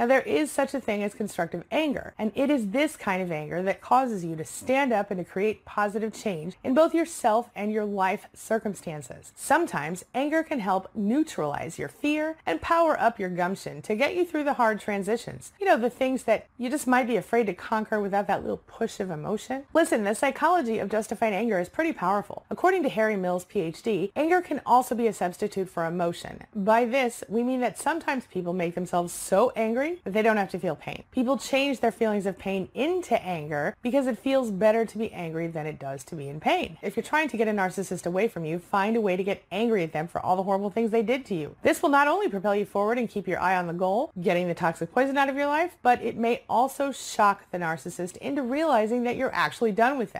Now there is such a thing as constructive anger, and it is this kind of anger that causes you to stand up and to create positive change in both yourself and your life circumstances. Sometimes anger can help neutralize your fear and power up your gumption to get you through the hard transitions. You know, the things that you just might be afraid to conquer without that little push of emotion. Listen, the psychology of justified anger is pretty powerful. According to Harry Mills, PhD, anger can also be a substitute for emotion. By this, we mean that sometimes people make themselves so angry they don't have to feel pain. People change their feelings of pain into anger because it feels better to be angry than it does to be in pain. If you're trying to get a narcissist away from you, find a way to get angry at them for all the horrible things they did to you. This will not only propel you forward and keep your eye on the goal, getting the toxic poison out of your life, but it may also shock the narcissist into realizing that you're actually done with them.